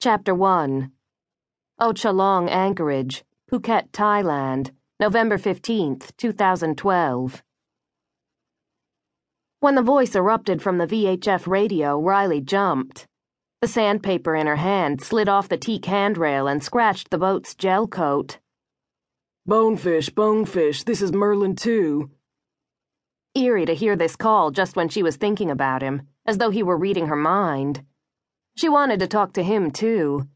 Chapter 1 Ao Chalong Anchorage, Phuket, Thailand, November 15th, 2012. When the voice erupted from the VHF radio, Riley jumped. The sandpaper in her hand slid off the teak handrail and scratched the boat's gel coat. Bonefish, bonefish, this is Merlin 2. Eerie to hear this call just when she was thinking about him, as though he were reading her mind. She wanted to talk to him, too.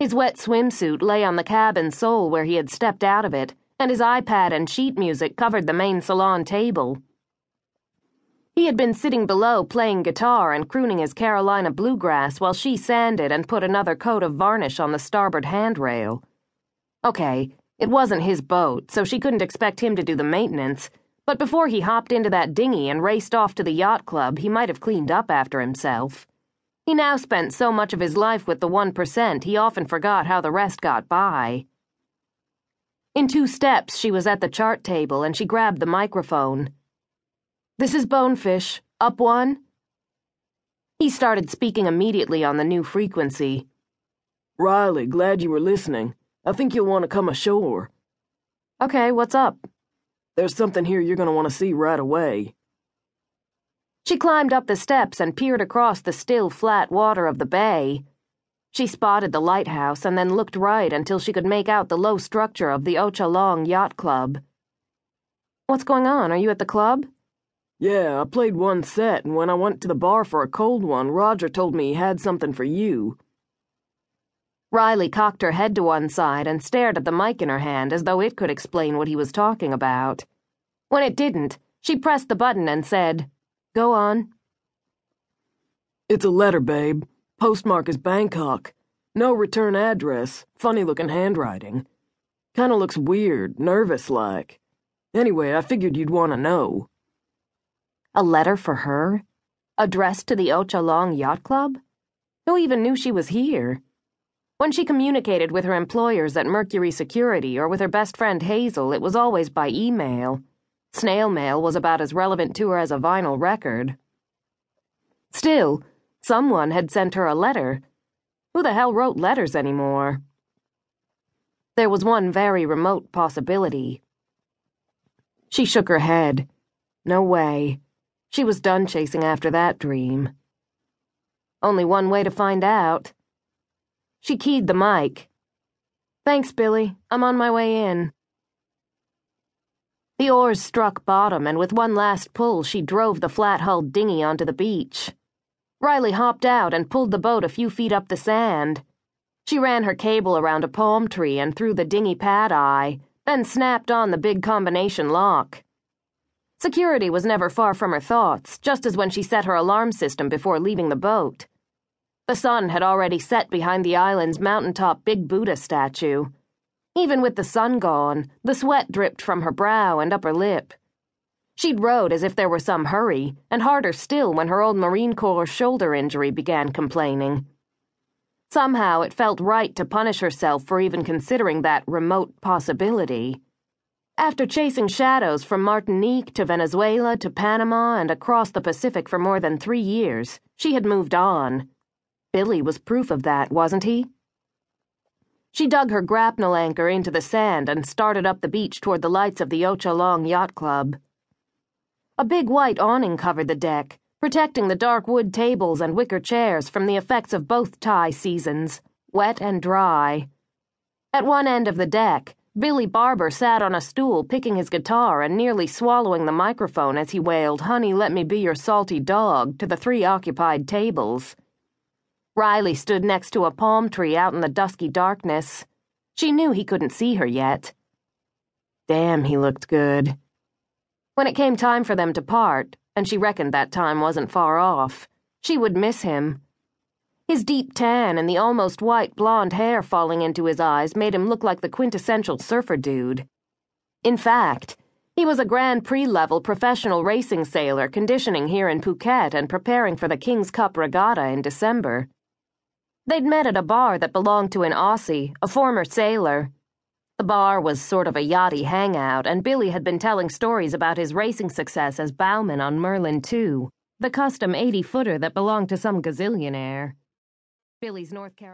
His wet swimsuit lay on the cabin sole where he had stepped out of it, and his iPad and sheet music covered the main salon table. He had been sitting below playing guitar and crooning his Carolina bluegrass while she sanded and put another coat of varnish on the starboard handrail. Okay, it wasn't his boat, so she couldn't expect him to do the maintenance but before he hopped into that dinghy and raced off to the yacht club, he might have cleaned up after himself. He now spent so much of his life with the 1%, he often forgot how the rest got by. In two steps, she was at the chart table and she grabbed the microphone. This is Bonefish. Up one? He started speaking immediately on the new frequency. Riley, glad you were listening. I think you'll want to come ashore. Okay, what's up? There's something here you're going to want to see right away. She climbed up the steps and peered across the still, flat water of the bay. She spotted the lighthouse and then looked right until she could make out the low structure of the Ao Chalong Yacht Club. What's going on? Are you at the club? Yeah, I played one set, and when I went to the bar for a cold one, Roger told me he had something for you. Riley cocked her head to one side and stared at the mic in her hand as though it could explain what he was talking about. When it didn't, she pressed the button and said, Go on. It's a letter, babe. Postmark is Bangkok. No return address. Funny looking handwriting. Kinda looks weird, nervous like. Anyway, I figured you'd want to know. A letter for her? Addressed to the Ao Chalong Yacht Club? Who even knew she was here? When she communicated with her employers at Mercury Security or with her best friend Hazel, it was always by email. Snail mail was about as relevant to her as a vinyl record. Still, someone had sent her a letter. Who the hell wrote letters anymore? There was one very remote possibility. She shook her head. No way. She was done chasing after that dream. Only one way to find out. She keyed the mic. Thanks, Billy. I'm on my way in. The oars struck bottom, and with one last pull, she drove the flat hulled dinghy onto the beach. Riley hopped out and pulled the boat a few feet up the sand. She ran her cable around a palm tree and through the dinghy pad eye, then snapped on the big combination lock. Security was never far from her thoughts, just as when she set her alarm system before leaving the boat. The sun had already set behind the island's mountaintop Big Buddha statue. Even with the sun gone, the sweat dripped from her brow and upper lip. She'd rowed as if there were some hurry, and harder still when her old Marine Corps shoulder injury began complaining. Somehow it felt right to punish herself for even considering that remote possibility. After chasing shadows from Martinique to Venezuela to Panama and across the Pacific for more than three years, she had moved on. Billy was proof of that, wasn't he? She dug her grapnel anchor into the sand and started up the beach toward the lights of the Ao Chalong Yacht Club. A big white awning covered the deck, protecting the dark wood tables and wicker chairs from the effects of both Thai seasons, wet and dry. At one end of the deck, Billy Barber sat on a stool picking his guitar and nearly swallowing the microphone as he wailed, Honey, let me be your salty dog, to the three occupied tables. Riley stood next to a palm tree out in the dusky darkness. She knew he couldn't see her yet. Damn, he looked good. When it came time for them to part, and she reckoned that time wasn't far off, she would miss him. His deep tan and the almost white blonde hair falling into his eyes made him look like the quintessential surfer dude. In fact, he was a Grand Prix level professional racing sailor conditioning here in Phuket and preparing for the King's Cup regatta in December. They'd met at a bar that belonged to an Aussie, a former sailor. The bar was sort of a yachty hangout, and Billy had been telling stories about his racing success as bowman on Merlin 2, the custom 80 footer that belonged to some gazillionaire. Billy's North Carolina.